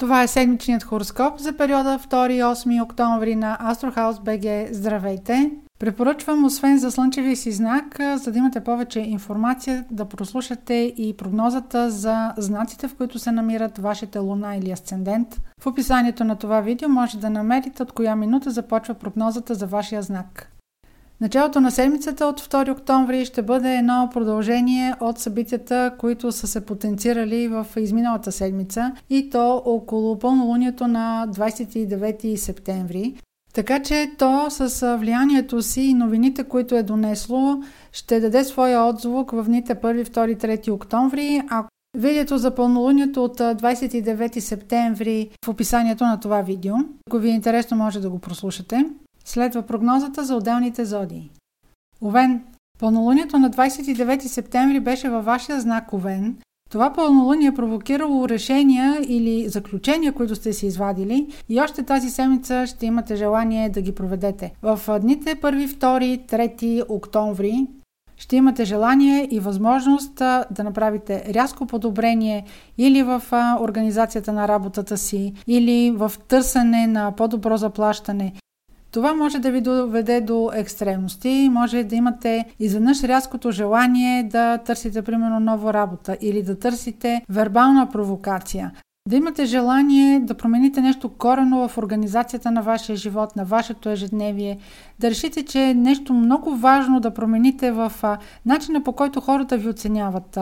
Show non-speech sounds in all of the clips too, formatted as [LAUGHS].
Това е седмичният хороскоп за периода 2-8 октомври на Астрохаус БГ. Здравейте! Препоръчвам, освен за слънчевия си знак, за да имате повече информация, да прослушате и прогнозата за знаците, в които се намират вашите луна или асцендент. В описанието на това видео може да намерите от коя минута започва прогнозата за вашия знак. Началото на седмицата от 2 октомври ще бъде едно продължение от събитията, които са се потенцирали в изминалата седмица и то около пълнолунието на 29 септември. Така че то с влиянието си и новините, които е донесло, ще даде своя отзвук в дните 1, 2, 3 октомври, а Видеото за пълнолунието от 29 септември в описанието на това видео. Ако ви е интересно, може да го прослушате. Следва прогнозата за отделните зодии. Овен. Пълнолунието на 29 септември беше във вашия знак Овен. Това пълнолуние е провокирало решения или заключения, които сте си извадили и още тази седмица ще имате желание да ги проведете. В дните 1, 2, 3 октомври ще имате желание и възможност да направите рязко подобрение или в организацията на работата си, или в търсене на по-добро заплащане, това може да ви доведе до екстремности. Може да имате изведнъж рязкото желание да търсите, примерно, нова работа или да търсите вербална провокация. Да имате желание да промените нещо корено в организацията на вашия живот, на вашето ежедневие, да решите, че е нещо много важно да промените в начина по който хората ви оценяват,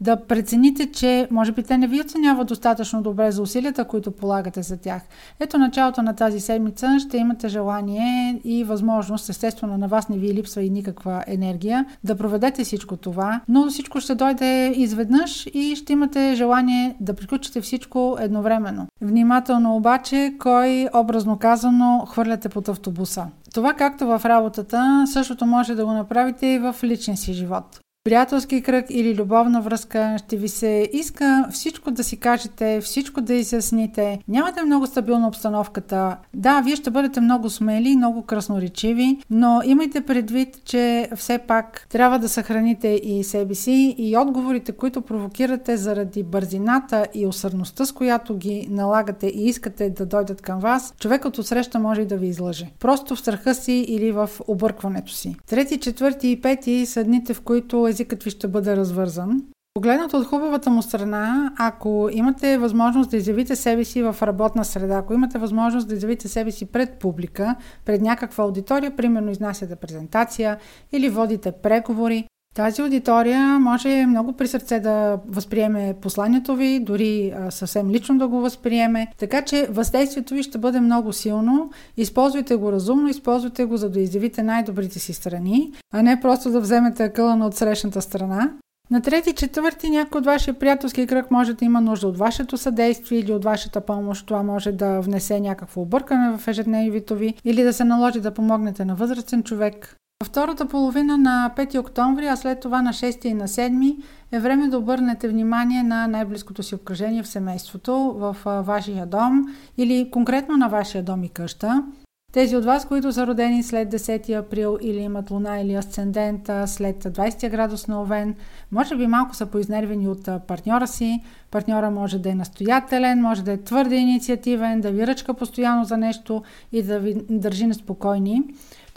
да прецените, че може би те не ви оценяват достатъчно добре за усилията, които полагате за тях. Ето началото на тази седмица ще имате желание и възможност, естествено на вас не ви липсва и никаква енергия, да проведете всичко това, но всичко ще дойде изведнъж и ще имате желание да приключите всичко едновременно. Внимателно обаче, кой образно казано хвърляте под автобуса. Това както в работата, същото може да го направите и в личния си живот приятелски кръг или любовна връзка, ще ви се иска всичко да си кажете, всичко да изясните. Нямате много стабилна обстановката. Да, вие ще бъдете много смели, много красноречиви, но имайте предвид, че все пак трябва да съхраните и себе си и отговорите, които провокирате заради бързината и усърдността, с която ги налагате и искате да дойдат към вас, човекът от среща може и да ви излъже. Просто в страха си или в объркването си. Трети, четвърти и пети са дните, в които езикът ви ще бъде развързан. Погледнато от хубавата му страна, ако имате възможност да изявите себе си в работна среда, ако имате възможност да изявите себе си пред публика, пред някаква аудитория, примерно изнасяте презентация или водите преговори, тази аудитория може много при сърце да възприеме посланието ви, дори съвсем лично да го възприеме. Така че въздействието ви ще бъде много силно. Използвайте го разумно, използвайте го за да изявите най-добрите си страни, а не просто да вземете акъла на отсрещната страна. На трети, четвърти някой от вашия приятелски кръг може да има нужда от вашето съдействие или от вашата помощ. Това може да внесе някакво объркане в ежедневието ви или да се наложи да помогнете на възрастен човек. Във втората половина на 5 октомври, а след това на 6 и на 7 е време да обърнете внимание на най-близкото си обкръжение в семейството, в вашия дом или конкретно на вашия дом и къща. Тези от вас, които са родени след 10 април или имат луна или асцендента след 20 градус на Овен, може би малко са поизнервени от партньора си. Партньора може да е настоятелен, може да е твърде инициативен, да ви ръчка постоянно за нещо и да ви държи неспокойни.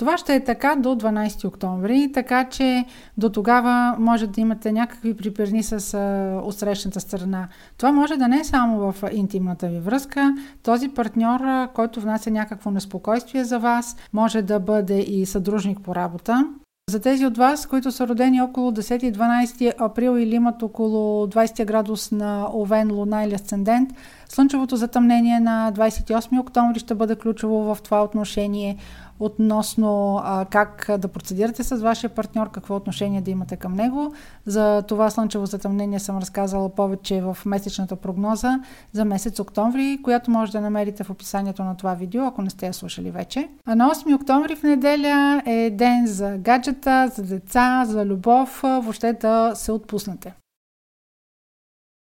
Това ще е така до 12 октомври, така че до тогава може да имате някакви приперни с а, отсрещната страна. Това може да не е само в интимната ви връзка. Този партньор, който внася някакво неспокойствие за вас, може да бъде и съдружник по работа. За тези от вас, които са родени около 10-12 април или имат около 20 градус на Овен, Луна или Асцендент, слънчевото затъмнение на 28 октомври ще бъде ключово в това отношение относно а, как да процедирате с вашия партньор, какво отношение да имате към него. За това слънчево затъмнение съм разказала повече в месечната прогноза за месец октомври, която може да намерите в описанието на това видео, ако не сте я слушали вече. А на 8 октомври в неделя е ден за гаджета, за деца, за любов, въобще да се отпуснете.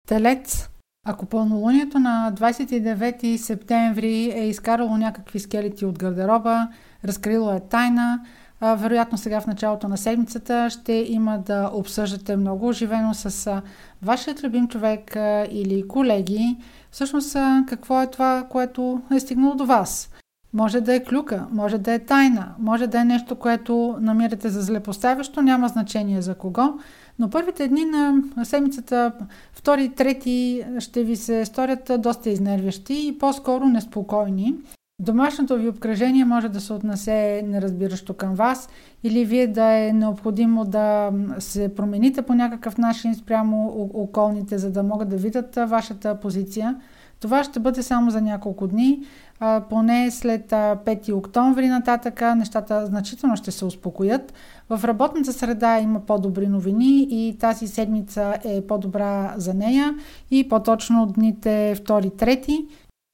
Телец ако пълнолунието на 29 септември е изкарало някакви скелети от гардероба, разкрило е тайна, вероятно сега в началото на седмицата ще има да обсъждате много оживено с вашият любим човек или колеги, всъщност какво е това, което е стигнало до вас. Може да е клюка, може да е тайна, може да е нещо, което намирате за злепоставящо, няма значение за кого, но първите дни на седмицата, втори, трети, ще ви се сторят доста изнервящи и по-скоро неспокойни. Домашното ви обкръжение може да се отнесе неразбиращо към вас или вие да е необходимо да се промените по някакъв начин спрямо околните, за да могат да видят вашата позиция. Това ще бъде само за няколко дни. Поне след 5 октомври нататъка нещата значително ще се успокоят. В работната среда има по-добри новини и тази седмица е по-добра за нея и по-точно дните 2-3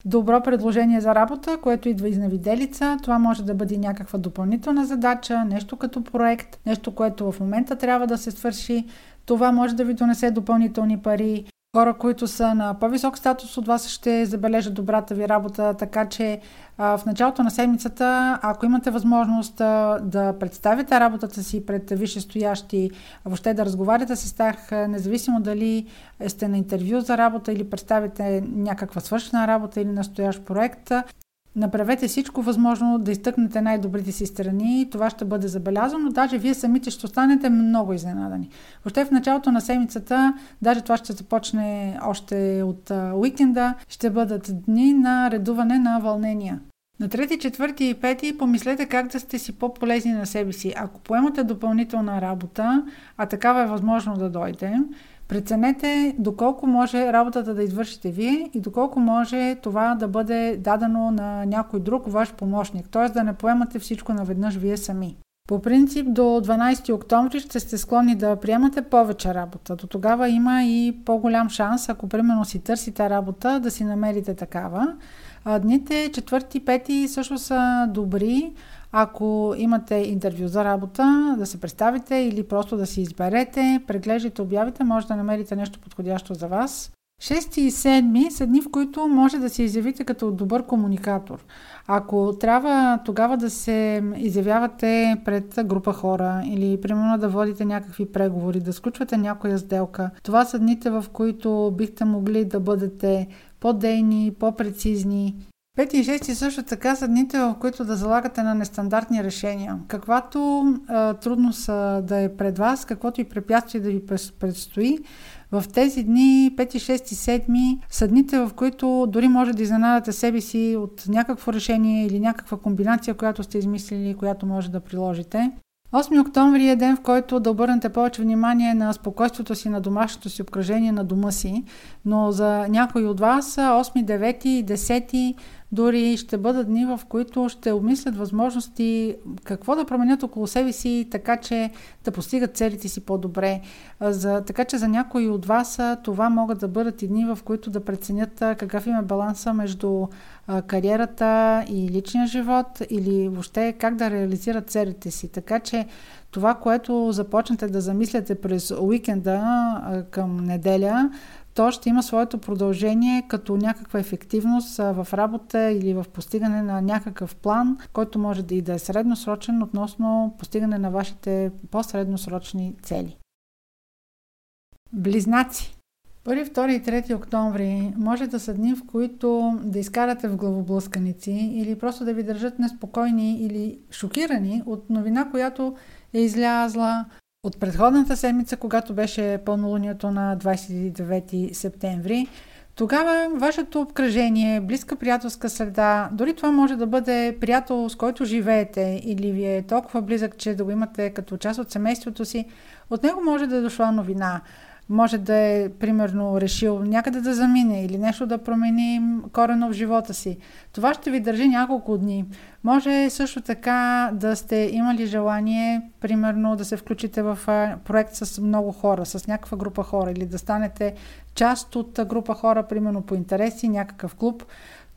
добро предложение за работа, което идва изневиделица. Това може да бъде някаква допълнителна задача, нещо като проект, нещо, което в момента трябва да се свърши. Това може да ви донесе допълнителни пари. Хора, които са на по-висок статус от вас, ще забележат добрата ви работа, така че а, в началото на седмицата, ако имате възможност а, да представите работата си пред висшестоящи, въобще да разговаряте с тях, независимо дали сте на интервю за работа или представите някаква свършена работа или настоящ проект, Направете всичко възможно да изтъкнете най-добрите си страни. Това ще бъде забелязано. Даже вие самите ще останете много изненадани. Въобще в началото на седмицата, даже това ще започне още от уикенда, ще бъдат дни на редуване на вълнения. На трети, четвърти и пети помислете как да сте си по-полезни на себе си. Ако поемате допълнителна работа, а такава е възможно да дойде, Преценете доколко може работата да извършите вие и доколко може това да бъде дадено на някой друг ваш помощник, т.е. да не поемате всичко наведнъж вие сами. По принцип до 12 октомври ще сте склонни да приемате повече работа. До тогава има и по-голям шанс, ако примерно си търсите работа, да си намерите такава. Дните 4-5 също са добри, ако имате интервю за работа, да се представите или просто да си изберете, преглеждайте обявите, може да намерите нещо подходящо за вас. Шести и седми са дни, в които може да се изявите като добър комуникатор. Ако трябва тогава да се изявявате пред група хора или примерно да водите някакви преговори, да сключвате някоя сделка, това са дните, в които бихте могли да бъдете по-дейни, по-прецизни Пети и шести също така са дните, в които да залагате на нестандартни решения. Каквато а, трудност а, да е пред вас, каквото и препятствие да ви предстои, в тези дни, 5, 6, 7 са дните, в които дори може да изненадате себе си от някакво решение или някаква комбинация, която сте измислили, която може да приложите. 8 октомври е ден, в който да обърнете повече внимание на спокойствието си, на домашното си обкръжение, на дома си, но за някои от вас 8, 9 и 10 дори ще бъдат дни, в които ще обмислят възможности какво да променят около себе си, така че да постигат целите си по-добре. За, така че за някои от вас това могат да бъдат и дни, в които да преценят какъв им е баланса между кариерата и личния живот или въобще как да реализират целите си. Така че това, което започнете да замисляте през уикенда към неделя, то ще има своето продължение като някаква ефективност в работа или в постигане на някакъв план, който може да и да е средносрочен относно постигане на вашите по-средносрочни цели. Близнаци. 1, 2 и 3 октомври може да са дни, в които да изкарате в главоблъсканици или просто да ви държат неспокойни или шокирани от новина, която е излязла от предходната седмица, когато беше пълнолунието на 29 септември, тогава вашето обкръжение, близка приятелска среда, дори това може да бъде приятел, с който живеете или ви е толкова близък, че да го имате като част от семейството си, от него може да е дошла новина може да е, примерно, решил някъде да замине или нещо да промени корено в живота си. Това ще ви държи няколко дни. Може също така да сте имали желание, примерно, да се включите в проект с много хора, с някаква група хора или да станете част от група хора, примерно по интереси, някакъв клуб.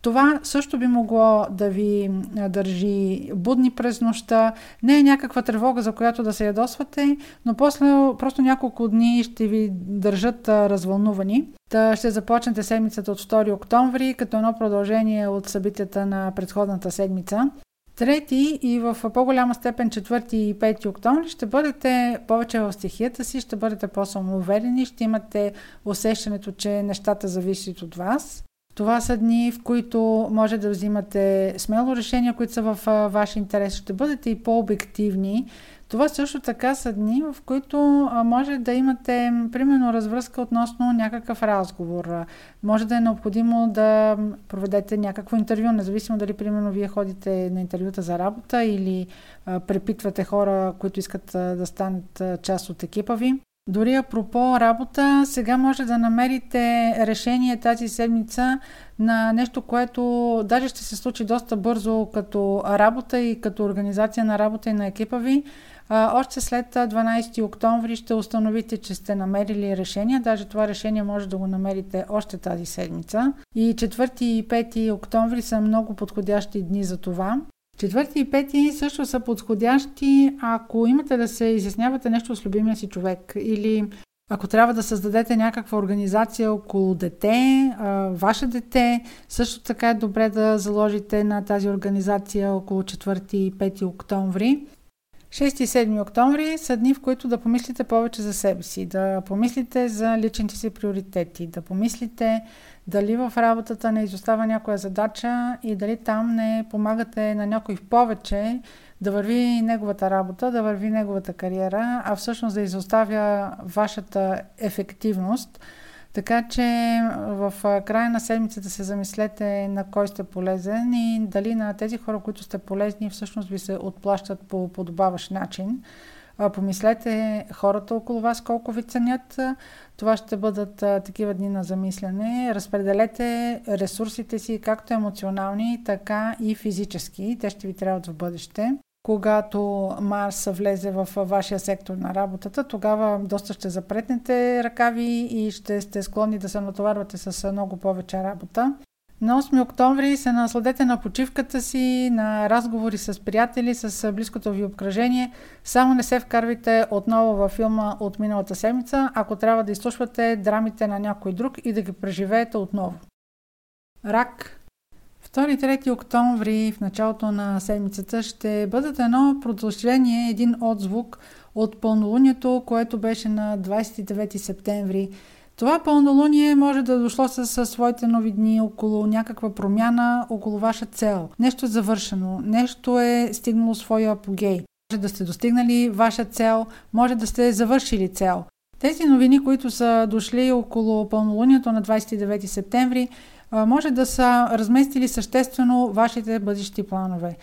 Това също би могло да ви държи будни през нощта. Не е някаква тревога, за която да се ядосвате, но после просто няколко дни ще ви държат развълнувани. Та ще започнете седмицата от 2 октомври, като едно продължение от събитията на предходната седмица. Трети и в по-голяма степен четвърти и пети октомври ще бъдете повече в стихията си, ще бъдете по-самоуверени, ще имате усещането, че нещата зависят от вас. Това са дни, в които може да взимате смело решения, които са в ваш интерес. Ще бъдете и по-обективни. Това също така са дни, в които може да имате, примерно, развръзка относно някакъв разговор. Може да е необходимо да проведете някакво интервю, независимо дали, примерно, вие ходите на интервюта за работа или препитвате хора, които искат да станат част от екипа ви. Дори апропо работа, сега може да намерите решение тази седмица на нещо, което даже ще се случи доста бързо като работа и като организация на работа и на екипа ви. още след 12 октомври ще установите, че сте намерили решение. Даже това решение може да го намерите още тази седмица. И 4 и 5 октомври са много подходящи дни за това. Четвърти и пети също са подходящи, ако имате да се изяснявате нещо с любимия си човек или ако трябва да създадете някаква организация около дете, ваше дете, също така е добре да заложите на тази организация около 4 и 5 октомври. 6 и 7 октомври са дни, в които да помислите повече за себе си, да помислите за личните си приоритети, да помислите дали в работата не изостава някоя задача и дали там не помагате на някой повече да върви неговата работа, да върви неговата кариера, а всъщност да изоставя вашата ефективност. Така че в края на седмицата се замислете на кой сте полезен и дали на тези хора, които сте полезни, всъщност ви се отплащат по подобаващ начин. Помислете хората около вас колко ви ценят. Това ще бъдат такива дни на замислене. Разпределете ресурсите си, както емоционални, така и физически. Те ще ви трябват в бъдеще. Когато Марс влезе в вашия сектор на работата, тогава доста ще запретнете ръкави и ще сте склонни да се натоварвате с много повече работа. На 8 октомври се насладете на почивката си, на разговори с приятели, с близкото ви обкръжение. Само не се вкарвайте отново във филма от миналата седмица, ако трябва да изслушвате драмите на някой друг и да ги преживеете отново. Рак 2-3 октомври в началото на седмицата ще бъдат едно продължение, един отзвук от пълнолунието, което беше на 29 септември това пълнолуние може да е дошло с, с своите нови дни около някаква промяна, около ваша цел. Нещо е завършено, нещо е стигнало своя апогей. Може да сте достигнали ваша цел, може да сте завършили цел. Тези новини, които са дошли около пълнолунието на 29 септември, може да са разместили съществено вашите бъдещи планове.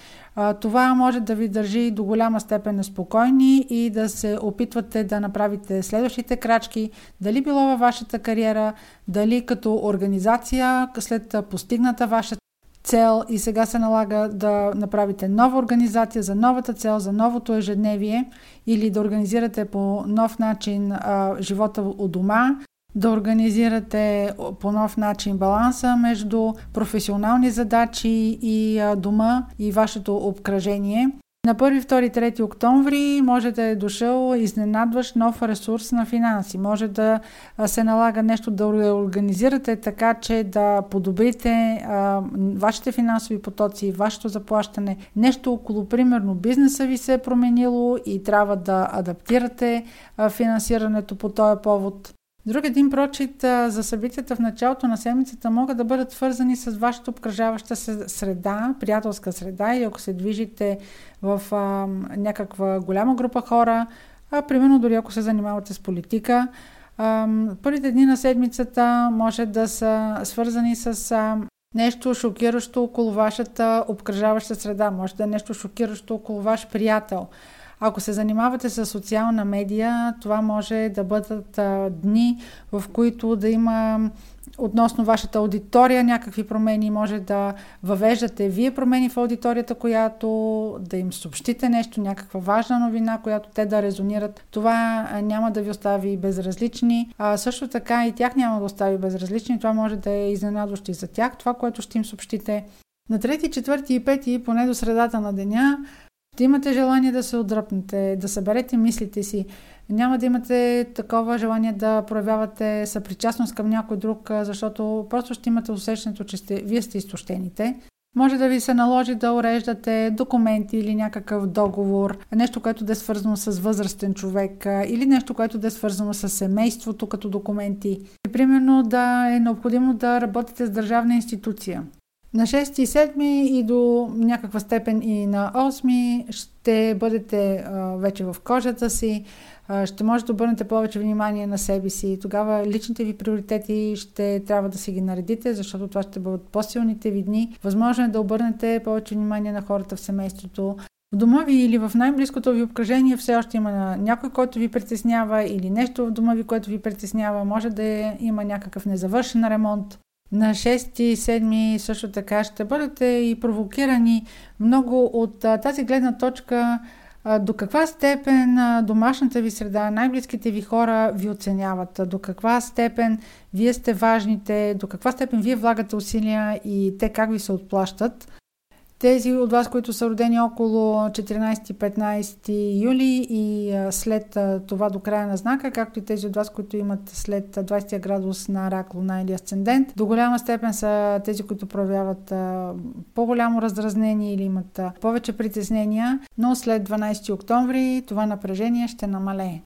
Това може да ви държи до голяма степен неспокойни и да се опитвате да направите следващите крачки, дали било във вашата кариера, дали като организация след постигната ваша цел и сега се налага да направите нова организация за новата цел, за новото ежедневие или да организирате по нов начин а, живота у дома, да организирате по нов начин баланса между професионални задачи и дома и вашето обкръжение. На 1, 2, 3 октомври може да е дошъл изненадващ нов ресурс на финанси. Може да се налага нещо да организирате така, че да подобрите а, вашите финансови потоци, вашето заплащане. Нещо около, примерно, бизнеса ви се е променило и трябва да адаптирате а, финансирането по този повод. Друг един прочит за събитията в началото на седмицата могат да бъдат свързани с вашата обкръжаваща среда, приятелска среда или ако се движите в а, някаква голяма група хора, а примерно дори ако се занимавате с политика. А, първите дни на седмицата може да са свързани с а, нещо шокиращо около вашата обкръжаваща среда, може да е нещо шокиращо около ваш приятел – ако се занимавате с социална медия, това може да бъдат а, дни, в които да има относно вашата аудитория някакви промени, може да въвеждате вие промени в аудиторията, която да им съобщите нещо, някаква важна новина, която те да резонират. Това няма да ви остави безразлични. А също така и тях няма да остави безразлични. Това може да е изненадващо и за тях. Това, което ще им съобщите на 3, 4 и 5, поне до средата на деня, ще имате желание да се отдръпнете, да съберете мислите си. Няма да имате такова желание да проявявате съпричастност към някой друг, защото просто ще имате усещането, че сте, вие сте изтощените. Може да ви се наложи да уреждате документи или някакъв договор, нещо, което да е свързано с възрастен човек или нещо, което да е свързано с семейството като документи. И, примерно да е необходимо да работите с държавна институция. На 6 и 7 и до някаква степен и на 8 ще бъдете а, вече в кожата си, а, ще можете да обърнете повече внимание на себе си. Тогава личните ви приоритети ще трябва да си ги наредите, защото това ще бъдат по-силните ви дни. Възможно е да обърнете повече внимание на хората в семейството. В дома ви или в най-близкото ви обкръжение все още има някой, който ви притеснява или нещо в дома ви, което ви притеснява. Може да има някакъв незавършен ремонт. На 6 и 7 също така ще бъдете и провокирани много от тази гледна точка до каква степен домашната ви среда, най-близките ви хора ви оценяват, до каква степен вие сте важните, до каква степен вие влагате усилия и те как ви се отплащат. Тези от вас, които са родени около 14-15 юли и след това до края на знака, както и тези от вас, които имат след 20 градус на рак, луна или асцендент, до голяма степен са тези, които проявяват по-голямо раздразнение или имат повече притеснения, но след 12 октомври това напрежение ще намалее.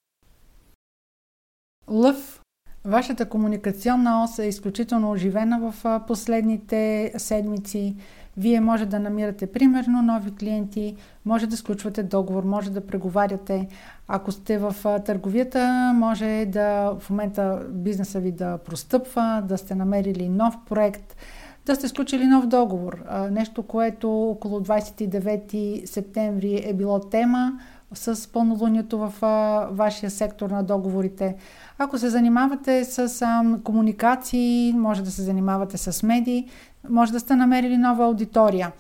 Лъв Вашата комуникационна ос е изключително оживена в последните седмици. Вие може да намирате примерно нови клиенти, може да сключвате договор, може да преговаряте. Ако сте в търговията, може да в момента бизнеса ви да простъпва, да сте намерили нов проект, да сте сключили нов договор. Нещо, което около 29 септември е било тема с пълнолунието в вашия сектор на договорите. Ако се занимавате с а, комуникации, може да се занимавате с медии, може да сте намерили нова аудитория.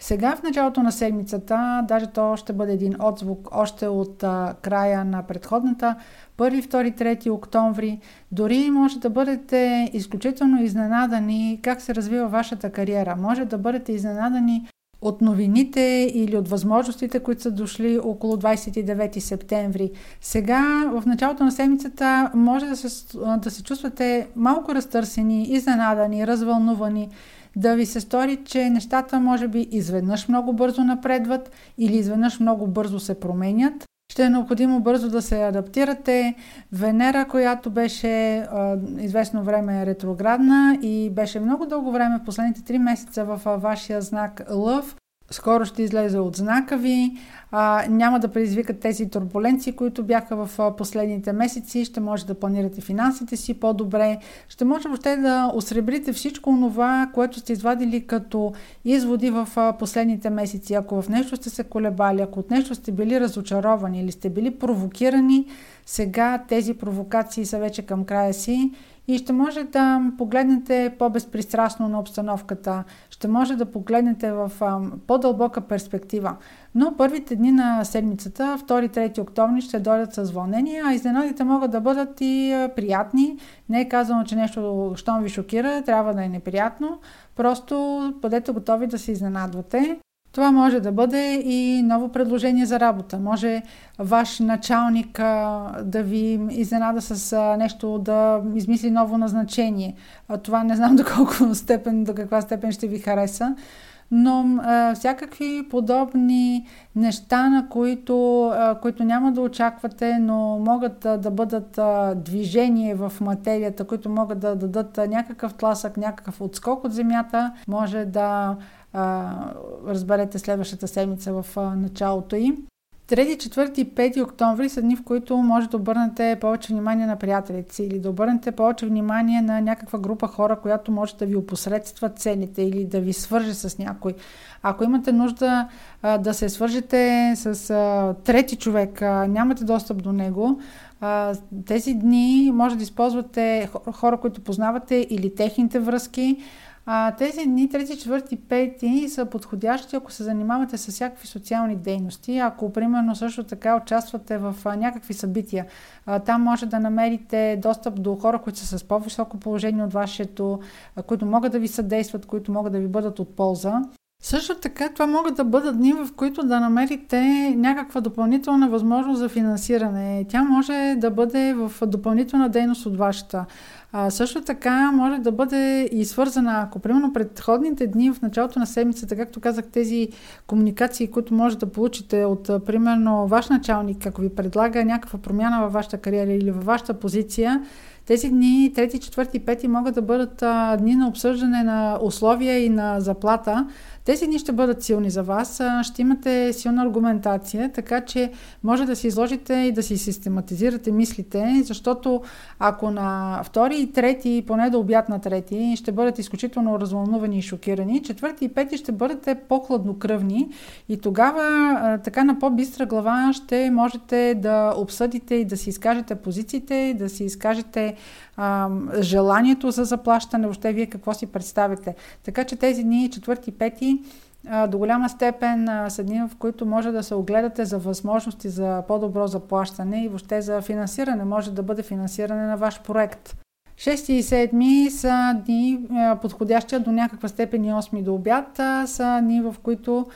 Сега в началото на седмицата, даже то ще бъде един отзвук още от а, края на предходната, 1, 2, 3 октомври, дори може да бъдете изключително изненадани как се развива вашата кариера. Може да бъдете изненадани от новините или от възможностите, които са дошли около 29 септември. Сега, в началото на седмицата, може да се, да се чувствате малко разтърсени, изненадани, развълнувани, да ви се стори, че нещата може би изведнъж много бързо напредват или изведнъж много бързо се променят. Ще е необходимо бързо да се адаптирате. Венера, която беше а, известно време ретроградна и беше много дълго време, в последните 3 месеца в вашия знак Лъв, скоро ще излезе от знака ви, а, няма да предизвикат тези турбуленции, които бяха в последните месеци, ще може да планирате финансите си по-добре, ще може въобще да осребрите всичко това, което сте извадили като изводи в последните месеци. Ако в нещо сте се колебали, ако от нещо сте били разочаровани или сте били провокирани, сега тези провокации са вече към края си и ще може да погледнете по-безпристрастно на обстановката, ще може да погледнете в по-дълбока перспектива. Но първите дни на седмицата, 2-3 октомври, ще дойдат с вълнение, а изненадите могат да бъдат и приятни. Не е казано, че нещо, щом ви шокира, трябва да е неприятно. Просто бъдете готови да се изненадвате. Това може да бъде и ново предложение за работа. Може ваш началник да ви изненада с нещо, да измисли ново назначение. Това не знам [LAUGHS] до колко степен, до каква степен ще ви хареса. Но а, всякакви подобни неща, на които, а, които няма да очаквате, но могат а, да бъдат а, движение в материята, които могат да дадат някакъв тласък, някакъв отскок от земята, може да разберете следващата седмица в началото им. 3, 4 и 5 октомври са дни, в които може да обърнете повече внимание на приятелите си или да обърнете повече внимание на някаква група хора, която може да ви опосредства целите или да ви свърже с някой. Ако имате нужда а, да се свържете с а, трети човек, а, нямате достъп до него, а, тези дни може да използвате хора, които познавате или техните връзки, а, тези дни, 3, 4, 5 са подходящи, ако се занимавате с всякакви социални дейности. Ако, примерно, също така участвате в а, някакви събития, а, там може да намерите достъп до хора, които са с по-високо положение от вашето, а, които могат да ви съдействат, които могат да ви бъдат от полза. Също така, това могат да бъдат дни, в които да намерите някаква допълнителна възможност за финансиране. Тя може да бъде в допълнителна дейност от вашата. А, също така може да бъде и свързана, ако примерно предходните дни в началото на седмицата, както казах, тези комуникации, които може да получите от примерно ваш началник, ако ви предлага някаква промяна във вашата кариера или във вашата позиция, тези дни, трети, четвърти, пети, могат да бъдат а, дни на обсъждане на условия и на заплата. Тези дни ще бъдат силни за вас, ще имате силна аргументация, така че може да си изложите и да си систематизирате мислите, защото ако на втори и трети, поне до обяд на трети, ще бъдете изключително развълнувани и шокирани, четвърти и пети ще бъдете по-хладнокръвни и тогава така на по-бистра глава ще можете да обсъдите и да си изкажете позициите, да си изкажете а, желанието за заплащане, въобще вие какво си представите. Така че тези дни, четвърти, пети, до голяма степен са дни, в които може да се огледате за възможности за по-добро заплащане и въобще за финансиране. Може да бъде финансиране на ваш проект. 6 и 7 са дни, подходящи до някаква степен и 8 до обяд, са дни, в които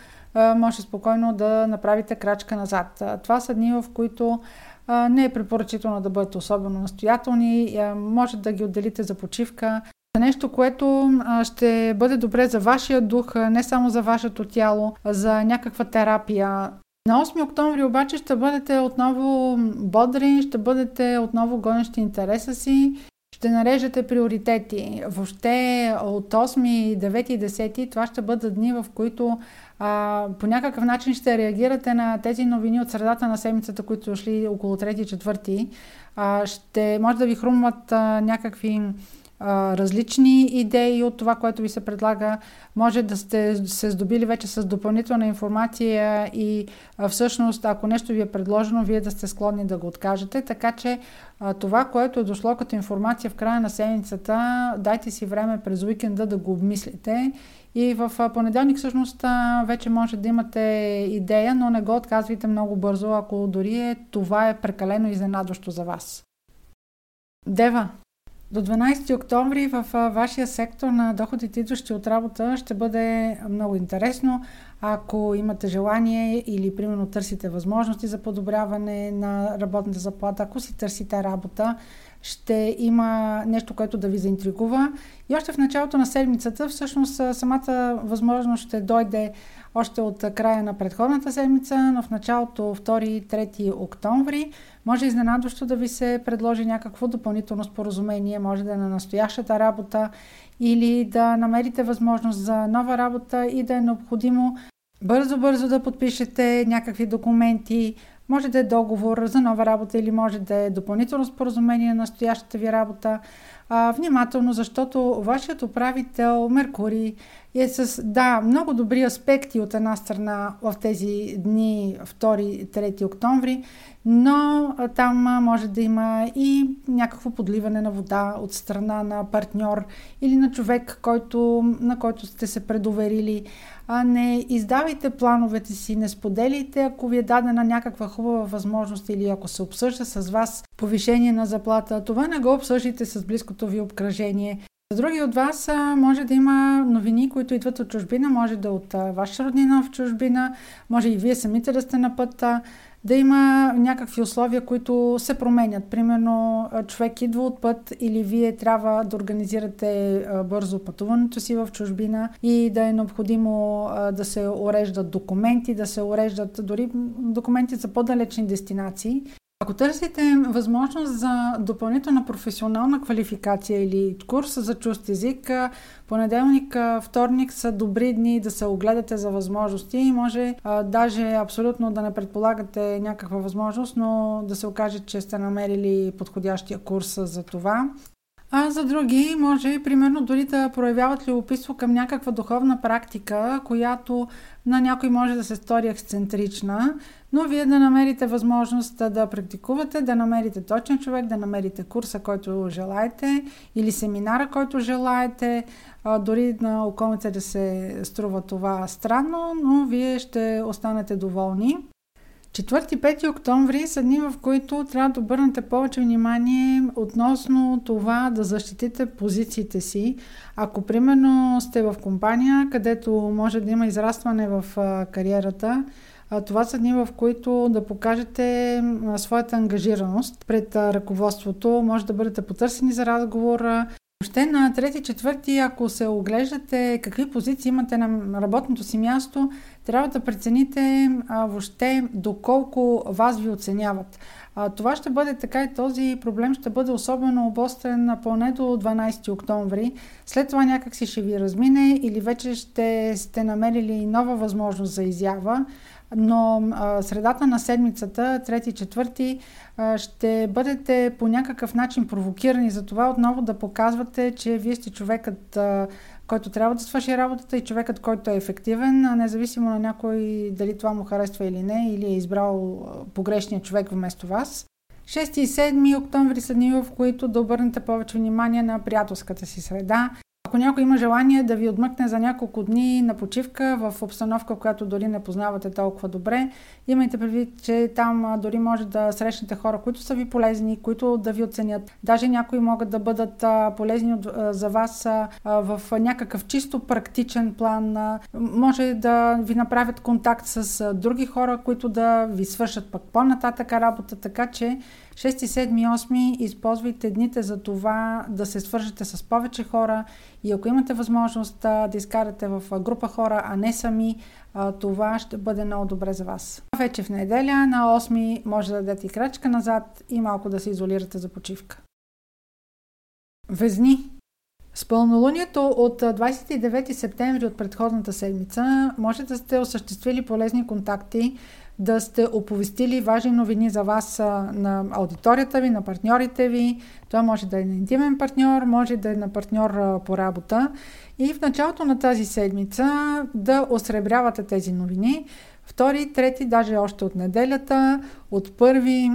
може спокойно да направите крачка назад. Това са дни, в които не е препоръчително да бъдете особено настоятелни. Може да ги отделите за почивка. Нещо, което ще бъде добре за вашия дух, не само за вашето тяло, за някаква терапия. На 8 октомври обаче ще бъдете отново бодри, ще бъдете отново гонещи интереса си, ще нарежете приоритети. Въобще от 8, 9 и 10 това ще бъдат дни, в които а, по някакъв начин ще реагирате на тези новини от средата на седмицата, които са шли около 3-4. А, ще може да ви хрумват а, някакви а, различни идеи от това, което ви се предлага. Може да сте се здобили вече с допълнителна информация и а, всъщност, ако нещо ви е предложено, вие да сте склонни да го откажете. Така че а, това, което е дошло като информация в края на седмицата, дайте си време през уикенда да го обмислите и в понеделник всъщност вече може да имате идея, но не го отказвайте много бързо, ако дори е, това е прекалено изненадващо за вас. Дева. До 12 октомври в вашия сектор на доходите, идващи от работа, ще бъде много интересно. Ако имате желание или примерно търсите възможности за подобряване на работната заплата, ако си търсите работа, ще има нещо, което да ви заинтригува. И още в началото на седмицата, всъщност самата възможност ще дойде още от края на предходната седмица, но в началото 2-3 октомври може изненадващо да ви се предложи някакво допълнително споразумение, може да е на настоящата работа или да намерите възможност за нова работа и да е необходимо бързо-бързо да подпишете някакви документи, може да е договор за нова работа или може да е допълнително споразумение на настоящата ви работа. А, внимателно, защото вашият управител Меркурий е с, да, много добри аспекти от една страна в тези дни 2-3 октомври, но там може да има и някакво подливане на вода от страна на партньор или на човек, който, на който сте се предоверили. А не издавайте плановете си, не споделите, ако ви е дадена някаква хубава възможност или ако се обсъжда с вас повишение на заплата. Това не го обсъждайте с близкото ви обкръжение. За други от вас може да има новини, които идват от чужбина, може да от ваша роднина в чужбина, може и вие самите да сте на пътя да има някакви условия, които се променят. Примерно, човек идва от път или вие трябва да организирате бързо пътуването си в чужбина и да е необходимо да се уреждат документи, да се уреждат дори документи за по-далечни дестинации. Ако търсите възможност за допълнителна професионална квалификация или курс за чуст език, понеделник, вторник са добри дни да се огледате за възможности и може а, даже абсолютно да не предполагате някаква възможност, но да се окаже, че сте намерили подходящия курс за това. А за други може, примерно, дори да проявяват любопитство към някаква духовна практика, която на някой може да се стори ексцентрична, но вие да намерите възможност да практикувате, да намерите точен човек, да намерите курса, който желаете или семинара, който желаете. Дори на околните да се струва това странно, но вие ще останете доволни. 4-5 октомври са дни, в които трябва да обърнете повече внимание относно това да защитите позициите си. Ако примерно сте в компания, където може да има израстване в кариерата, това са дни, в които да покажете своята ангажираност пред ръководството. Може да бъдете потърсени за разговор, Въобще на трети, четвърти, ако се оглеждате какви позиции имате на работното си място, трябва да прецените а, въобще доколко вас ви оценяват. А, това ще бъде така и този проблем ще бъде особено обострен поне до 12 октомври. След това някак си ще ви размине или вече ще сте намерили нова възможност за изява но а, средата на седмицата, трети, четвърти, а, ще бъдете по някакъв начин провокирани за това отново да показвате, че вие сте човекът, а, който трябва да свърши работата и човекът, който е ефективен, независимо на някой дали това му харесва или не, или е избрал погрешния човек вместо вас. 6 и 7 октомври са дни, в които да обърнете повече внимание на приятелската си среда, ако някой има желание да ви отмъкне за няколко дни на почивка в обстановка, която дори не познавате толкова добре, имайте предвид, че там дори може да срещнете хора, които са ви полезни, които да ви оценят. Даже някои могат да бъдат полезни за вас в някакъв чисто практичен план. Може да ви направят контакт с други хора, които да ви свършат пък по-нататък работа, така че 6, 7, 8 използвайте дните за това да се свържете с повече хора и ако имате възможност да изкарате в група хора, а не сами, това ще бъде много добре за вас. Вече в неделя на 8 може да дадете и крачка назад и малко да се изолирате за почивка. Везни. С пълнолунието от 29 септември от предходната седмица може да сте осъществили полезни контакти да сте оповестили важни новини за вас на аудиторията ви, на партньорите ви. Това може да е на интимен партньор, може да е на партньор по работа. И в началото на тази седмица да осребрявате тези новини втори, трети, даже още от неделята, от първи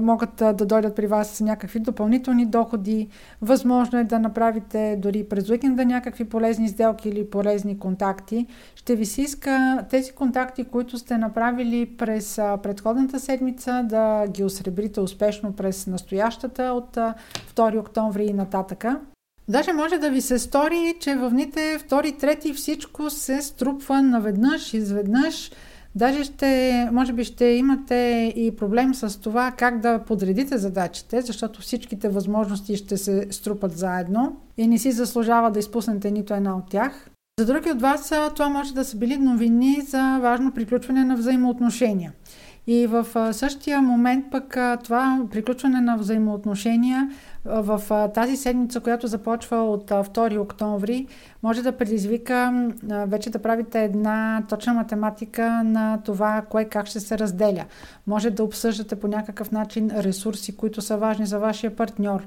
могат да дойдат при вас някакви допълнителни доходи. Възможно е да направите дори през уикенда някакви полезни сделки или полезни контакти. Ще ви се иска тези контакти, които сте направили през предходната седмица, да ги осребрите успешно през настоящата от а, 2 октомври и нататъка. Даже може да ви се стори, че в дните втори, трети всичко се струпва наведнъж, изведнъж. Даже ще, може би ще имате и проблем с това как да подредите задачите, защото всичките възможности ще се струпат заедно и не си заслужава да изпуснете нито една от тях. За други от вас това може да са били новини за важно приключване на взаимоотношения. И в същия момент пък това приключване на взаимоотношения в тази седмица, която започва от 2 октомври, може да предизвика вече да правите една точна математика на това, кое как ще се разделя. Може да обсъждате по някакъв начин ресурси, които са важни за вашия партньор.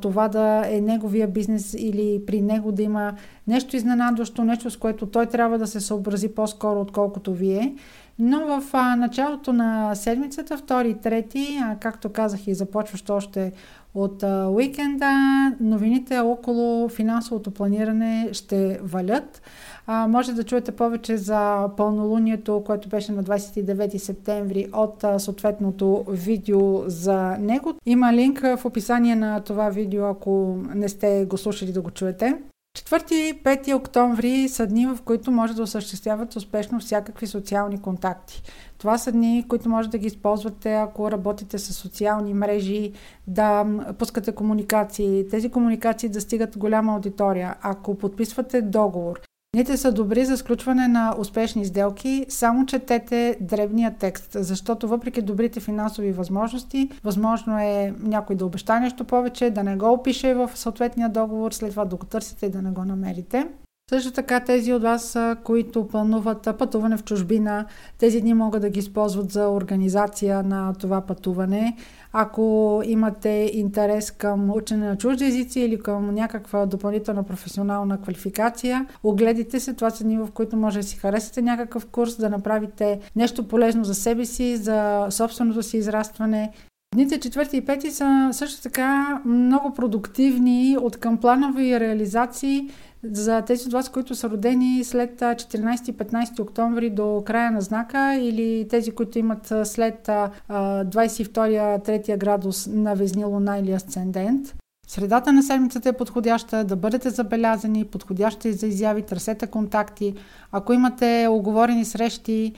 Това да е неговия бизнес или при него да има нещо изненадващо, нещо с което той трябва да се съобрази по-скоро, отколкото вие. Но в а, началото на седмицата, втори и трети, а, както казах и започващо още от а, уикенда, новините около финансовото планиране ще валят. А, може да чуете повече за пълнолунието, което беше на 29 септември от а, съответното видео за него. Има линк в описание на това видео, ако не сте го слушали да го чуете. 4-5 октомври са дни, в които може да осъществяват успешно всякакви социални контакти. Това са дни, които може да ги използвате, ако работите с социални мрежи, да пускате комуникации. Тези комуникации да стигат голяма аудитория. Ако подписвате договор, Дните са добри за сключване на успешни сделки, само четете дребния текст, защото въпреки добрите финансови възможности, възможно е някой да обеща нещо повече, да не го опише в съответния договор, след това да го търсите и да не го намерите. Също така тези от вас, които плануват пътуване в чужбина, тези дни могат да ги използват за организация на това пътуване. Ако имате интерес към учене на чужди езици или към някаква допълнителна професионална квалификация, огледайте се. Това са дни, в които може да си харесате някакъв курс, да направите нещо полезно за себе си, за собственото си израстване Дните четвърти и пети са също така много продуктивни от към планови реализации За тези от вас, които са родени след 14-15 октомври до края на знака или тези, които имат след 22-3 градус на Везни Луна или Асцендент, Средата на седмицата е подходяща да бъдете забелязани, подходяща и за изяви, търсете контакти. Ако имате оговорени срещи,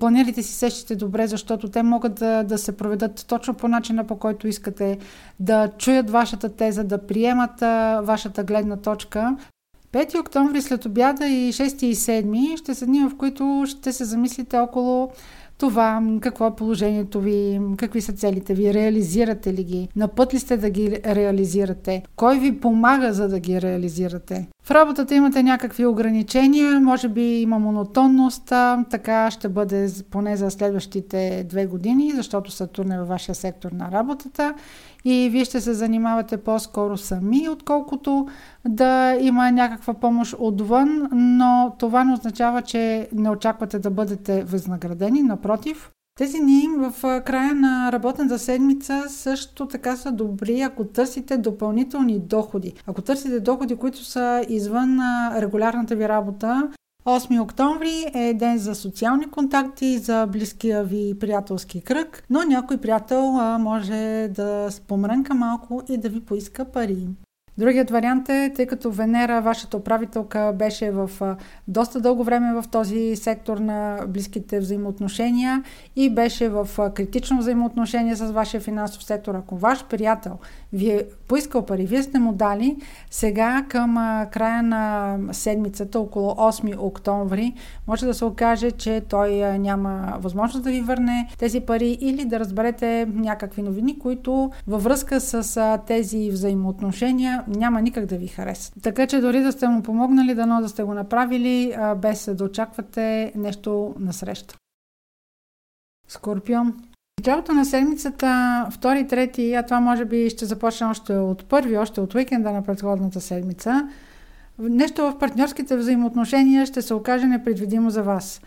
планирайте си сещите добре, защото те могат да, да се проведат точно по начина, по който искате, да чуят вашата теза, да приемат вашата гледна точка. 5 октомври след обяда и 6 и 7 ще са дни, в които ще се замислите около това, какво е положението ви, какви са целите ви, реализирате ли ги, на път ли сте да ги реализирате, кой ви помага за да ги реализирате. В работата имате някакви ограничения, може би има монотонност, така ще бъде поне за следващите две години, защото Сатурн е във вашия сектор на работата и вие ще се занимавате по-скоро сами, отколкото да има някаква помощ отвън, но това не означава, че не очаквате да бъдете възнаградени, напротив. Тези дни в края на работната седмица също така са добри, ако търсите допълнителни доходи. Ако търсите доходи, които са извън регулярната ви работа, 8 октомври е ден за социални контакти, за близкия ви приятелски кръг, но някой приятел може да спомрънка малко и да ви поиска пари. Другият вариант е, тъй като Венера, вашата управителка, беше в доста дълго време в този сектор на близките взаимоотношения и беше в критично взаимоотношение с вашия финансов сектор. Ако ваш приятел ви е поискал пари, вие сте му дали, сега към края на седмицата, около 8 октомври, може да се окаже, че той няма възможност да ви върне тези пари или да разберете някакви новини, които във връзка с тези взаимоотношения няма никак да ви хареса. Така че дори да сте му помогнали, дано да сте го направили, а, без да очаквате нещо на среща. Скорпион. Началото на седмицата, втори, трети, а това може би ще започне още от първи, още от уикенда на предходната седмица. Нещо в партньорските взаимоотношения ще се окаже непредвидимо за вас.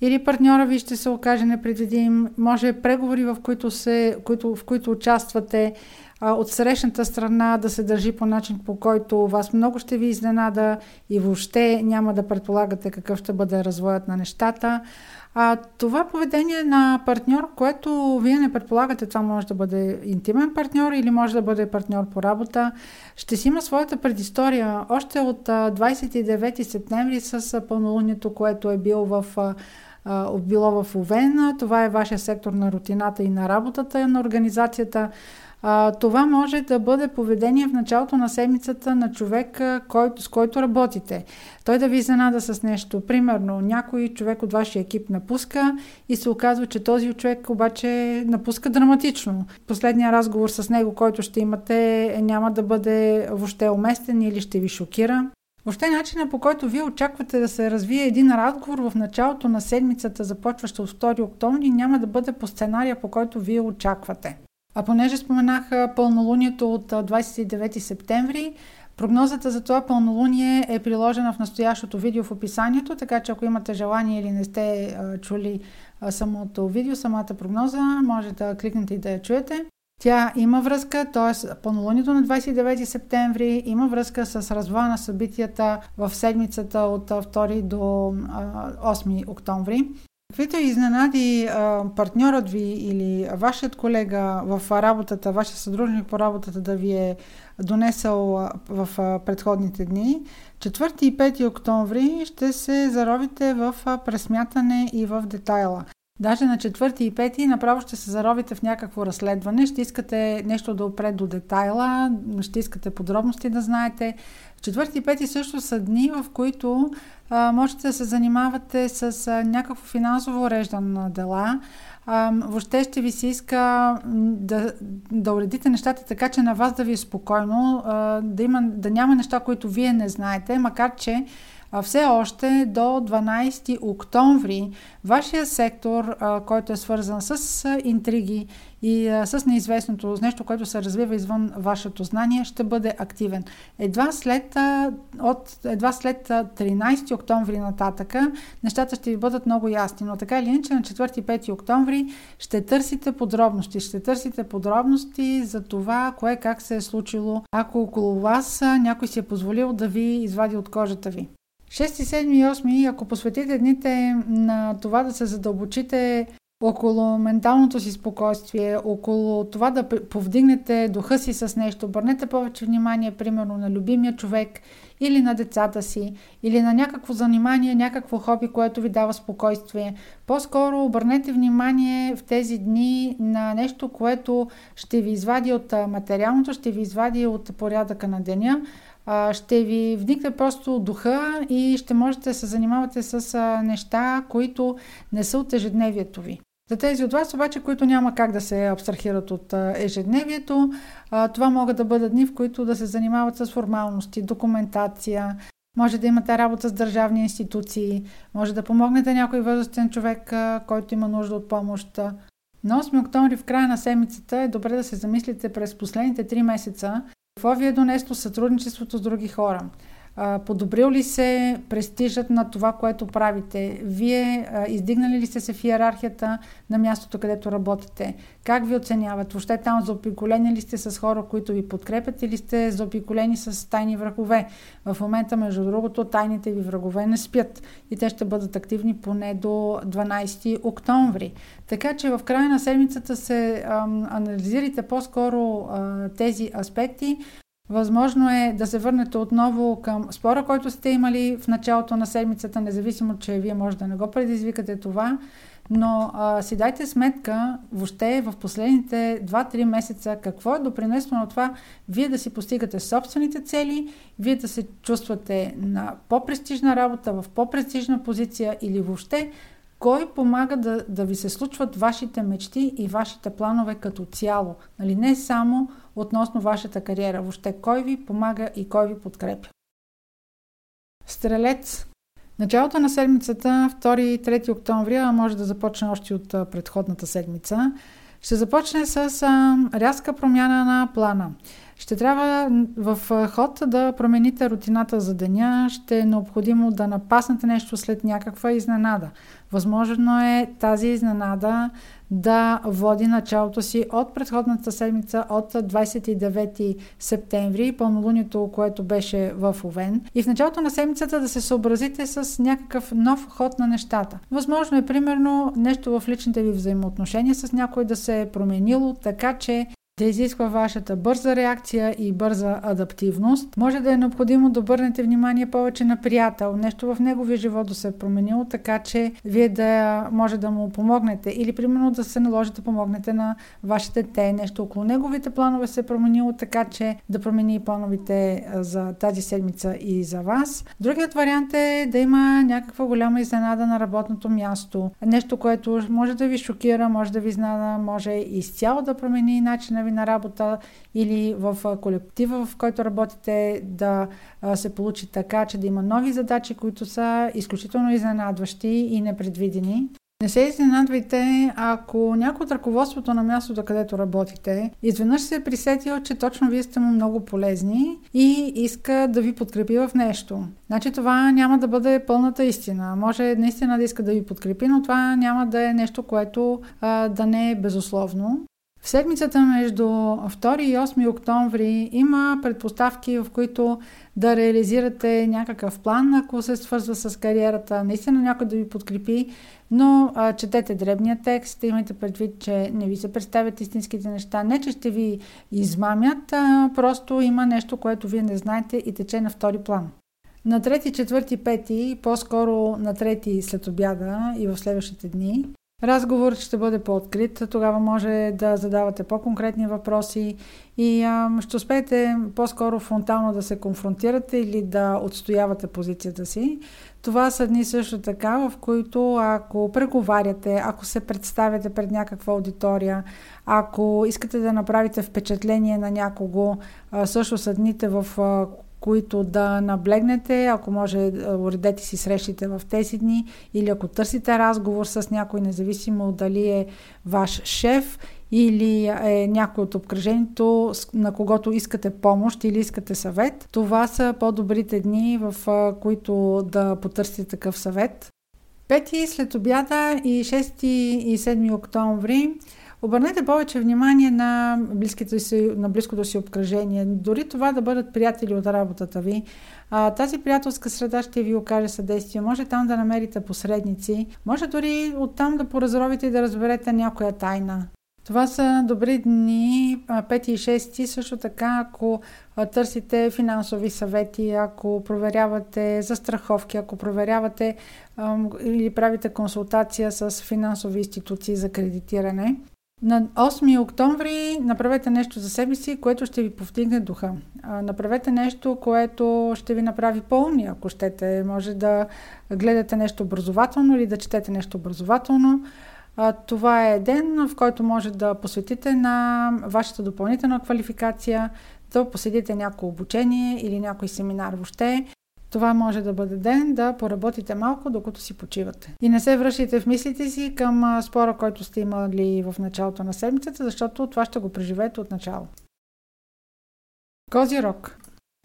Или партньора ви ще се окаже непредвидим, може преговори, в които, се, които, в които участвате, от срещната страна да се държи по начин, по който вас много ще ви изненада и въобще няма да предполагате какъв ще бъде развоят на нещата. А, това поведение на партньор, което вие не предполагате, това може да бъде интимен партньор или може да бъде партньор по работа, ще си има своята предистория още от 29 септември с пълнолунието, което е бил в било в Овен. Това е вашия сектор на рутината и на работата на организацията. А, това може да бъде поведение в началото на седмицата на човек, който, с който работите. Той да ви изненада с нещо. Примерно, някой човек от вашия екип напуска и се оказва, че този човек обаче напуска драматично. Последният разговор с него, който ще имате, няма да бъде въобще уместен или ще ви шокира. Въобще начина по който вие очаквате да се развие един разговор в началото на седмицата, започваща от 2 октомври, няма да бъде по сценария, по който вие очаквате. А понеже споменах пълнолунието от 29 септември, прогнозата за това пълнолуние е приложена в настоящото видео в описанието, така че ако имате желание или не сте чули самото видео, самата прогноза, може да кликнете и да я чуете. Тя има връзка, т.е. пълнолунието на 29 септември има връзка с развоя на събитията в седмицата от 2 до 8 октомври. Каквито изненади партньорът ви или вашият колега в работата, вашия съдружник по работата да ви е донесъл в предходните дни, 4 и 5 октомври ще се заровите в пресмятане и в детайла. Даже на 4 и 5 направо ще се заровите в някакво разследване, ще искате нещо да опре до детайла, ще искате подробности да знаете. Четвърти и пети също са дни, в които а, можете да се занимавате с а, някакво финансово уреждане на дела. А, въобще ще ви се иска да, да уредите нещата така, че на вас да ви е спокойно, а, да, има, да няма неща, които вие не знаете, макар че все още до 12 октомври вашия сектор, който е свързан с интриги и а, с неизвестното, с нещо, което се развива извън вашето знание, ще бъде активен. Едва след, а, от, едва след 13 октомври нататъка нещата ще ви бъдат много ясни, но така или иначе на 4-5 октомври ще търсите подробности, ще търсите подробности за това, кое как се е случило, ако около вас някой си е позволил да ви извади от кожата ви. 6, 7 и 8, ако посветите дните на това да се задълбочите около менталното си спокойствие, около това да повдигнете духа си с нещо, обърнете повече внимание, примерно, на любимия човек или на децата си, или на някакво занимание, някакво хоби, което ви дава спокойствие. По-скоро обърнете внимание в тези дни на нещо, което ще ви извади от материалното, ще ви извади от порядъка на деня, ще ви вникне просто духа и ще можете да се занимавате с неща, които не са от ежедневието ви. За тези от вас обаче, които няма как да се абстрахират от ежедневието, това могат да бъдат дни, в които да се занимават с формалности, документация, може да имате работа с държавни институции, може да помогнете някой възрастен човек, който има нужда от помощ. На 8 октомври в края на седмицата е добре да се замислите през последните 3 месеца какво ви е донесло сътрудничеството с други хора подобрил ли се престижът на това, което правите? Вие издигнали ли сте се в иерархията на мястото, където работите? Как ви оценяват? Въобще там заобиколени ли сте с хора, които ви подкрепят или сте заобиколени с тайни врагове? В момента, между другото, тайните ви врагове не спят и те ще бъдат активни поне до 12 октомври. Така че в края на седмицата се ам, анализирайте по-скоро а, тези аспекти, Възможно е да се върнете отново към спора, който сте имали в началото на седмицата, независимо, че вие може да не го предизвикате това, но а, си дайте сметка въобще в последните 2-3 месеца какво е допринесло на това вие да си постигате собствените цели, вие да се чувствате на по-престижна работа, в по-престижна позиция или въобще кой помага да, да ви се случват вашите мечти и вашите планове като цяло. Нали? Не само относно вашата кариера. Въобще кой ви помага и кой ви подкрепя. Стрелец. Началото на седмицата, 2 и 3 октомври, а може да започне още от предходната седмица, ще започне с а, рязка промяна на плана. Ще трябва в ход да промените рутината за деня, ще е необходимо да напаснете нещо след някаква изненада. Възможно е тази изненада да води началото си от предходната седмица, от 29 септември, пълнолунието, което беше в Овен. И в началото на седмицата да се съобразите с някакъв нов ход на нещата. Възможно е, примерно, нещо в личните ви взаимоотношения с някой да се е променило, така че да изисква вашата бърза реакция и бърза адаптивност. Може да е необходимо да обърнете внимание повече на приятел, нещо в неговия живот да се е променило, така че вие да може да му помогнете или примерно да се наложи да помогнете на вашите те, нещо около неговите планове се е променило, така че да промени плановите за тази седмица и за вас. Другият вариант е да има някаква голяма изненада на работното място. Нещо, което може да ви шокира, може да ви знада, може изцяло да промени начина ви на работа или в колектива, в който работите, да се получи така, че да има нови задачи, които са изключително изненадващи и непредвидени. Не се изненадвайте, ако някой от ръководството на мястото, където работите, изведнъж се е присетил, че точно вие сте му много полезни и иска да ви подкрепи в нещо. Значи това няма да бъде пълната истина. Може наистина да иска да ви подкрепи, но това няма да е нещо, което а, да не е безусловно. В седмицата между 2 и 8 октомври има предпоставки, в които да реализирате някакъв план, ако се свързва с кариерата, наистина някой да ви подкрепи, но а, четете дребния текст, имайте предвид, че не ви се представят истинските неща, не че ще ви измамят, а просто има нещо, което вие не знаете и тече на втори план. На 3, 4, 5, по-скоро на 3 след обяда и в следващите дни, Разговорът ще бъде по-открит, тогава може да задавате по-конкретни въпроси и а, ще успеете по-скоро фронтално да се конфронтирате или да отстоявате позицията си. Това са дни също така, в които ако преговаряте, ако се представяте пред някаква аудитория, ако искате да направите впечатление на някого, а, също са дните, в а, които да наблегнете, ако може уредете си срещите в тези дни или ако търсите разговор с някой, независимо дали е ваш шеф или е някой от обкръжението, на когото искате помощ или искате съвет. Това са по-добрите дни, в които да потърсите такъв съвет. Пети след обяда и 6 и 7 октомври Обърнете повече внимание на, си, на близкото си обкръжение. Дори това да бъдат приятели от работата ви. А, тази приятелска среда ще ви окаже съдействие. Може там да намерите посредници. Може дори оттам да поразровите и да разберете някоя тайна. Това са добри дни, 5 и 6, също така, ако търсите финансови съвети, ако проверявате застраховки, ако проверявате или правите консултация с финансови институции за кредитиране. На 8 октомври направете нещо за себе си, което ще ви повдигне духа. Направете нещо, което ще ви направи по-умни, ако щете. Може да гледате нещо образователно или да четете нещо образователно. Това е ден, в който може да посветите на вашата допълнителна квалификация, да посетите някое обучение или някой семинар въобще. Това може да бъде ден да поработите малко, докато си почивате. И не се връщайте в мислите си към спора, който сте имали в началото на седмицата, защото това ще го преживеете от начало. Козирог.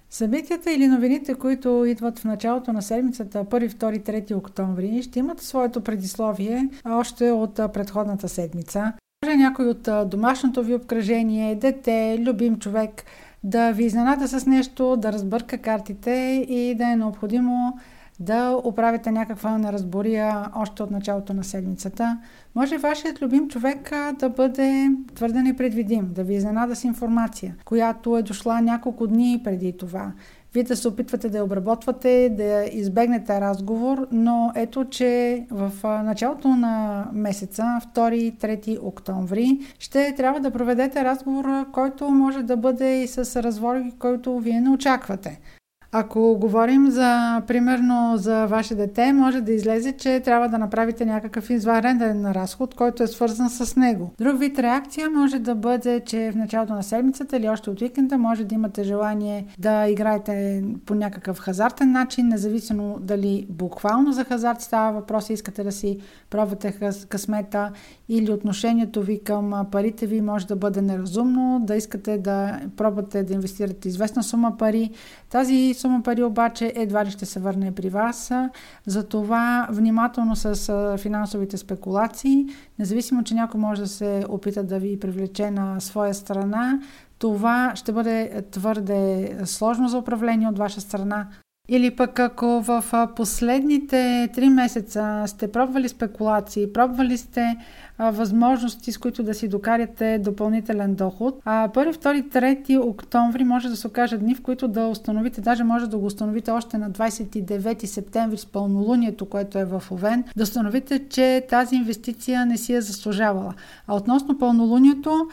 Събитията или новините, които идват в началото на седмицата, 1, 2, 3 октомври, ще имат своето предисловие още от предходната седмица. Може някой от домашното ви обкръжение, дете, любим човек да ви изненада с нещо, да разбърка картите и да е необходимо да оправите някаква неразбория още от началото на седмицата. Може вашият любим човек да бъде твърде непредвидим, да ви изненада с информация, която е дошла няколко дни преди това. Вие да се опитвате да я обработвате, да избегнете разговор, но ето, че в началото на месеца, 2-3 октомври, ще трябва да проведете разговор, който може да бъде и с развой, който вие не очаквате. Ако говорим за, примерно, за ваше дете, може да излезе, че трябва да направите някакъв извънреден разход, който е свързан с него. Друг вид реакция може да бъде, че в началото на седмицата или още от уикенда може да имате желание да играете по някакъв хазартен начин, независимо дали буквално за хазарт става въпрос искате да си пробвате късмета или отношението ви към парите ви може да бъде неразумно, да искате да пробвате да инвестирате известна сума пари. Тази сума пари обаче едва ли ще се върне при вас. Затова внимателно с финансовите спекулации, независимо, че някой може да се опита да ви привлече на своя страна, това ще бъде твърде сложно за управление от ваша страна. Или пък ако в последните три месеца сте пробвали спекулации, пробвали сте възможности, с които да си докарате допълнителен доход. А 1, 2, 3 октомври може да се окаже дни, в които да установите, даже може да го установите още на 29 септември с пълнолунието, което е в Овен, да установите, че тази инвестиция не си е заслужавала. А относно пълнолунието,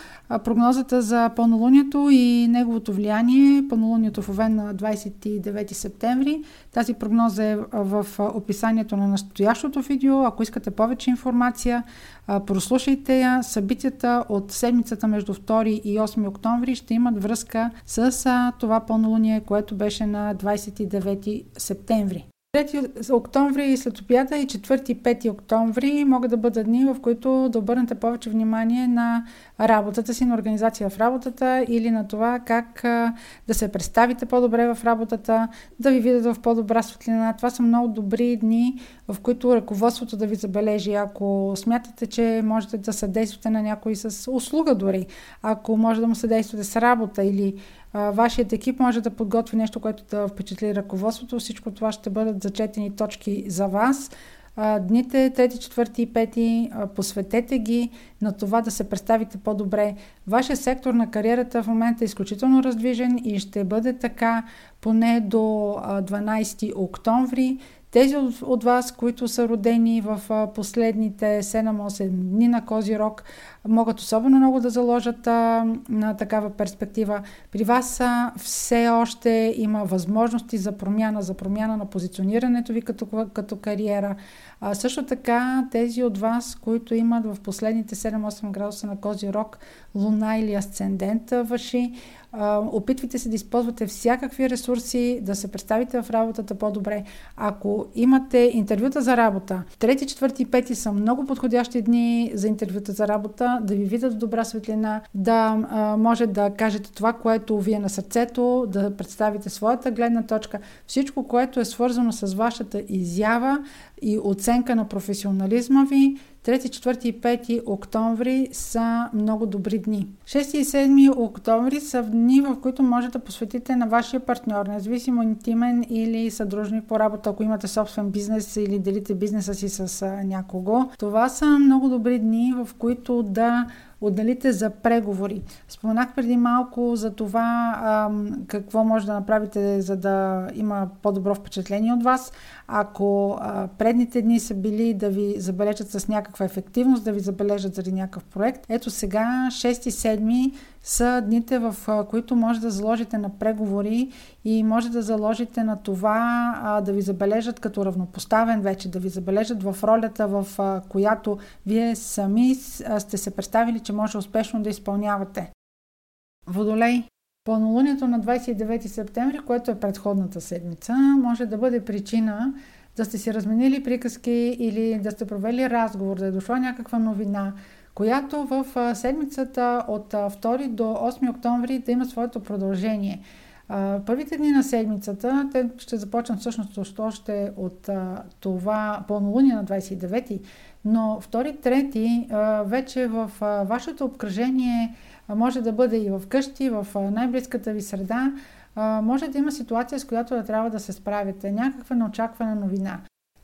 прогнозата за пълнолунието и неговото влияние, пълнолунието в Овен на 29 септември, тази прогноза е в описанието на настоящото видео. Ако искате повече информация, прослушайте я. Събитията от седмицата между 2 и 8 октомври ще имат връзка с това пълнолуние, което беше на 29 септември. 3 октомври след обяда и 4 и 5 октомври могат да бъдат дни, в които да обърнете повече внимание на работата си, на организация в работата или на това как да се представите по-добре в работата, да ви видят в по-добра светлина. Това са много добри дни, в които ръководството да ви забележи. Ако смятате, че можете да съдействате на някой с услуга дори, ако може да му съдействате с работа или вашият екип може да подготви нещо, което да впечатли ръководството. Всичко това ще бъдат зачетени точки за вас. Дните 3, 4 и 5 посветете ги на това да се представите по-добре. Вашия сектор на кариерата в момента е изключително раздвижен и ще бъде така поне до 12 октомври. Тези от, от вас, които са родени в последните 7-8 дни на Козирог, могат особено много да заложат а, на такава перспектива. При вас а, все още има възможности за промяна, за промяна на позиционирането ви като, като кариера. А, също така, тези от вас, които имат в последните 7-8 градуса на Козирог луна или асцендент ваши, опитвайте се да използвате всякакви ресурси, да се представите в работата по-добре. Ако имате интервюта за работа, трети, четвърти и пети са много подходящи дни за интервюта за работа, да ви видят в добра светлина, да а, може да кажете това, което ви е на сърцето, да представите своята гледна точка, всичко, което е свързано с вашата изява и оценка на професионализма ви, 3, 4 и 5 октомври са много добри дни. 6 и 7 октомври са дни, в които може да посветите на вашия партньор, независимо интимен или съдружник по работа, ако имате собствен бизнес или делите бизнеса си с някого. Това са много добри дни, в които да отделите за преговори. Споменах преди малко за това а, какво може да направите, за да има по-добро впечатление от вас. Ако а, предните дни са били да ви забележат с някаква ефективност, да ви забележат заради някакъв проект, ето сега 6 и 7 са дните, в които може да заложите на преговори и може да заложите на това а, да ви забележат като равнопоставен вече, да ви забележат в ролята, в а, която вие сами сте се представили, че може успешно да изпълнявате. Водолей. Пълнолунието на 29 септември, което е предходната седмица, може да бъде причина да сте си разменили приказки или да сте провели разговор, да е дошла някаква новина, която в седмицата от 2 до 8 октомври да има своето продължение. Първите дни на седмицата, те ще започнат всъщност още от това пълнолуние на 29 но втори, трети вече в вашето обкръжение може да бъде и в къщи, в най-близката ви среда, може да има ситуация, с която да трябва да се справите, някаква неочаквана новина.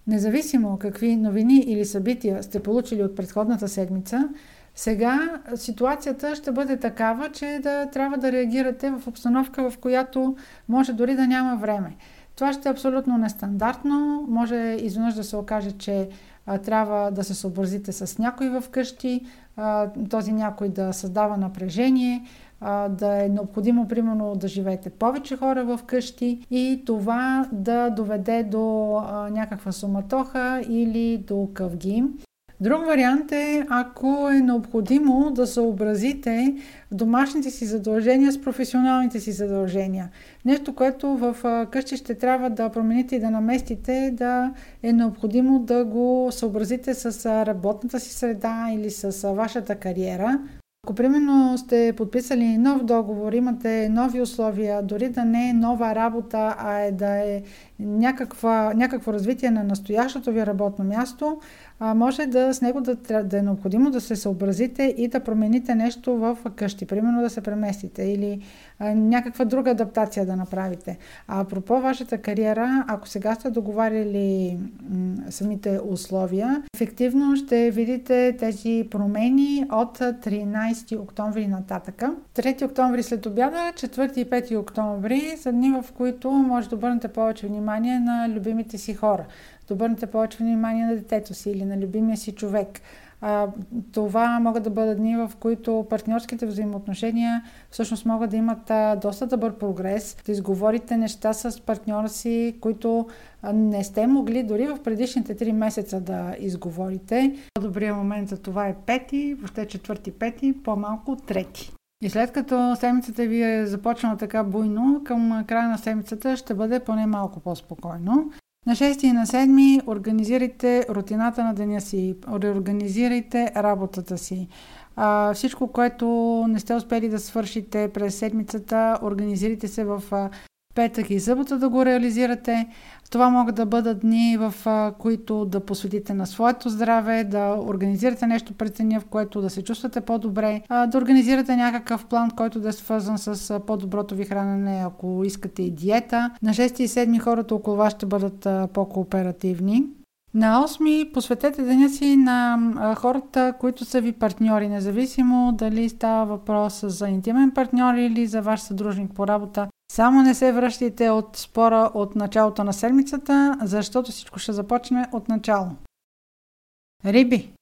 Независимо какви новини или събития сте получили от предходната седмица, сега ситуацията ще бъде такава, че да трябва да реагирате в обстановка, в която може дори да няма време. Това ще е абсолютно нестандартно. Може изведнъж да се окаже, че трябва да се съобразите с някой в къщи, а, този някой да създава напрежение, да е необходимо, примерно, да живеете повече хора в къщи и това да доведе до някаква суматоха или до къвги. Друг вариант е, ако е необходимо да съобразите домашните си задължения с професионалните си задължения. Нещо, което в къщи ще трябва да промените и да наместите, да е необходимо да го съобразите с работната си среда или с вашата кариера. Ако примерно сте подписали нов договор, имате нови условия, дори да не е нова работа, а е да е някаква, някакво развитие на настоящото ви работно място, а, може да с него да, да е необходимо да се съобразите и да промените нещо в къщи. Примерно да се преместите или а, някаква друга адаптация да направите. А пропо вашата кариера, ако сега сте договаряли м- самите условия, ефективно ще видите тези промени от 13 октомври нататъка. 3 октомври след обяда, 4 и 5 октомври са дни, в които може да обърнете повече внимание на любимите си хора да обърнете повече внимание на детето си или на любимия си човек. А, това могат да бъдат дни, в които партньорските взаимоотношения всъщност могат да имат а, доста добър прогрес, да изговорите неща с партньора си, които а, не сте могли дори в предишните 3 месеца да изговорите. Добрият момент за това е пети, въобще четвърти, пети, по-малко трети. И след като седмицата ви е започнала така буйно, към края на седмицата ще бъде поне малко по-спокойно. На 6 и на 7 организирайте рутината на деня си, реорганизирайте работата си. А, всичко, което не сте успели да свършите през седмицата, организирайте се в петък и събота да го реализирате. Това могат да бъдат дни, в които да посветите на своето здраве, да организирате нещо пред деня, в което да се чувствате по-добре, да организирате някакъв план, който да е свързан с по-доброто ви хранене, ако искате и диета. На 6 и 7 хората около вас ще бъдат по-кооперативни. На 8 посветете деня си на хората, които са ви партньори, независимо дали става въпрос за интимен партньор или за ваш съдружник по работа. Само не се връщайте от спора от началото на седмицата, защото всичко ще започне от начало. Риби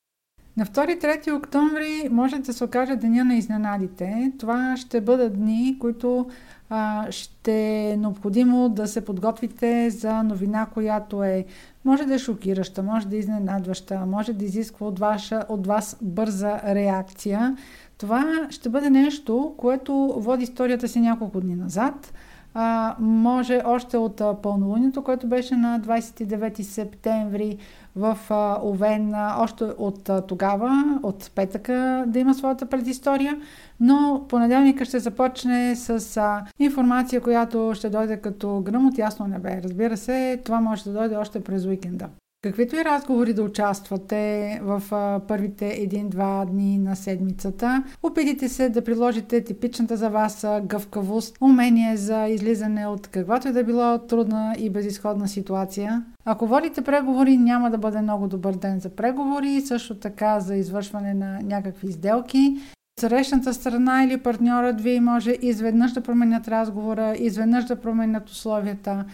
на 2-3 октомври може да се окаже деня на изненадите. Това ще бъдат дни, които а, ще е необходимо да се подготвите за новина, която е може да е шокираща, може да е изненадваща, може да изисква от, ваша, от вас бърза реакция. Това ще бъде нещо, което води историята си няколко дни назад. А, може още от а, пълнолунието, което беше на 29 септември в а, Овен, а, още от а, тогава, от петъка, да има своята предистория, но понеделника ще започне с а, информация, която ще дойде като гръм от ясно небе. Разбира се, това може да дойде още през уикенда. Каквито и разговори да участвате в първите един-два дни на седмицата, опитайте се да приложите типичната за вас гъвкавост, умение за излизане от каквато и да било трудна и безисходна ситуация. Ако водите преговори, няма да бъде много добър ден за преговори, също така за извършване на някакви сделки. Срещната страна или партньорът ви може изведнъж да променят разговора, изведнъж да променят условията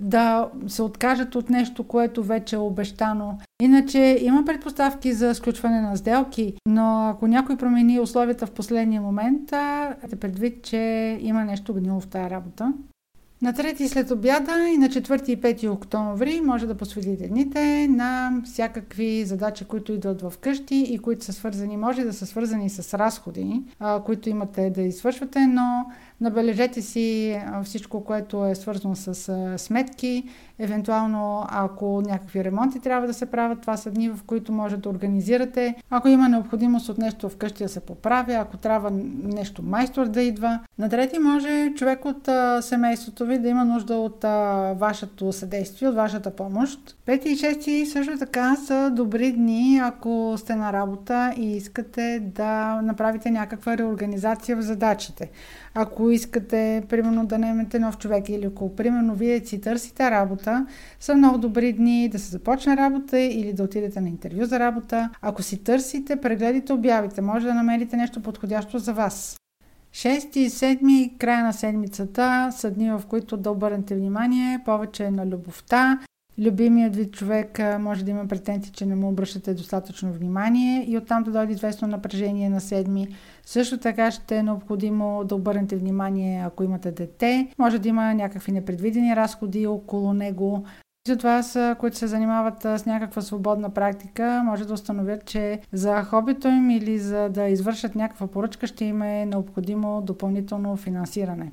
да се откажат от нещо, което вече е обещано. Иначе има предпоставки за сключване на сделки, но ако някой промени условията в последния момент, да предвид, че има нещо гнило в тази работа. На 3 след обяда и на 4 и 5 октомври може да посветите дните на всякакви задачи, които идват в къщи и които са свързани, може да са свързани с разходи, които имате да извършвате, но Набележете си всичко, което е свързано с сметки. Евентуално, ако някакви ремонти трябва да се правят, това са дни, в които може да организирате. Ако има необходимост от нещо вкъщи да се поправя, ако трябва нещо майстор да идва. На трети може човек от семейството ви да има нужда от вашето съдействие, от вашата помощ. Пети и шести също така са добри дни, ако сте на работа и искате да направите някаква реорганизация в задачите. Ако искате, примерно, да наемете нов човек или ако, примерно, вие си търсите работа, са много добри дни да се започне работа или да отидете на интервю за работа. Ако си търсите, прегледите обявите. Може да намерите нещо подходящо за вас. 6 и 7 края на седмицата са дни, в които да обърнете внимание повече на любовта, любимият ви човек може да има претенции, че не му обръщате достатъчно внимание и оттам да дойде известно напрежение на седми. Също така ще е необходимо да обърнете внимание, ако имате дете. Може да има някакви непредвидени разходи около него. За това, които се занимават с някаква свободна практика, може да установят, че за хобито им или за да извършат някаква поръчка ще им е необходимо допълнително финансиране.